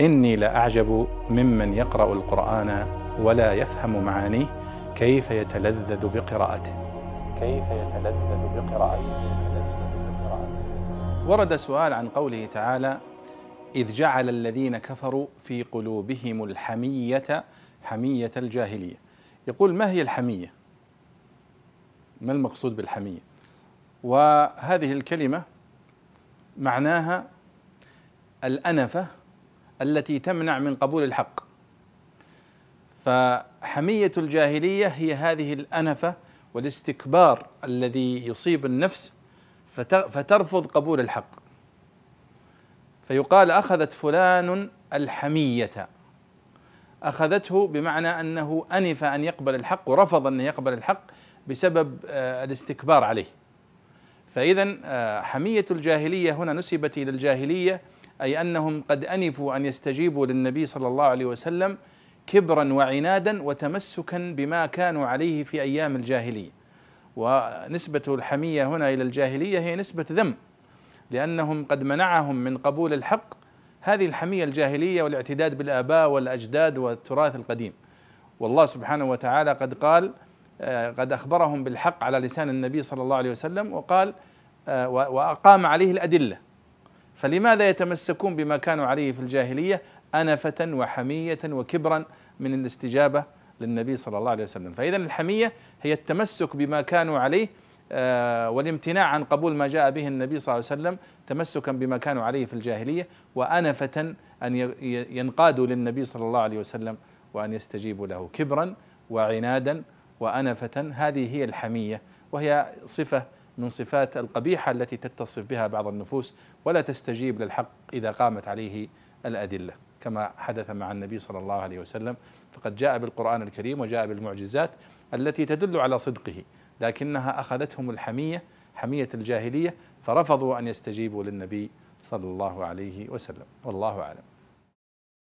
إني لأعجب ممن يقرأ القرآن ولا يفهم معانيه كيف يتلذذ بقراءته. كيف يتلذذ بقراءته. ورد سؤال عن قوله تعالى إذ جعل الذين كفروا في قلوبهم الحمية حمية الجاهلية. يقول ما هي الحمية؟ ما المقصود بالحمية؟ وهذه الكلمة معناها الأنفة التي تمنع من قبول الحق. فحمية الجاهلية هي هذه الأنفة والاستكبار الذي يصيب النفس فترفض قبول الحق. فيقال أخذت فلان الحمية. أخذته بمعنى أنه أنف أن يقبل الحق ورفض أن يقبل الحق بسبب آه، الاستكبار عليه. فإذا آه، حمية الجاهلية هنا نسبت إلى الجاهلية أي أنهم قد أنفوا أن يستجيبوا للنبي صلى الله عليه وسلم كبرا وعنادا وتمسكا بما كانوا عليه في أيام الجاهلية. ونسبة الحمية هنا إلى الجاهلية هي نسبة ذم لأنهم قد منعهم من قبول الحق. هذه الحمية الجاهلية والاعتداد بالآباء والأجداد والتراث القديم. والله سبحانه وتعالى قد قال آه، قد أخبرهم بالحق على لسان النبي صلى الله عليه وسلم وقال آه، وأقام عليه الأدلة. فلماذا يتمسكون بما كانوا عليه في الجاهلية أنفة وحمية وكبرا من الاستجابة للنبي صلى الله عليه وسلم؟ فإذا الحمية هي التمسك بما كانوا عليه آه، والامتناع عن قبول ما جاء به النبي صلى الله عليه وسلم تمسكا بما كانوا عليه في الجاهلية وأنفة أن ينقادوا للنبي صلى الله عليه وسلم وأن يستجيبوا له كبرا وعنادا وأنفة. هذه هي الحمية وهي صفة من صفات القبيحة التي تتصف بها بعض النفوس ولا تستجيب للحق إذا قامت عليه الأدلة. كما حدث مع النبي صلى الله عليه وسلم فقد جاء بالقرآن الكريم وجاء بالمعجزات التي تدل على صدقه لكنها أخذتهم الحمية حمية الجاهلية فرفضوا أن يستجيبوا للنبي صلى الله عليه وسلم. والله أعلم.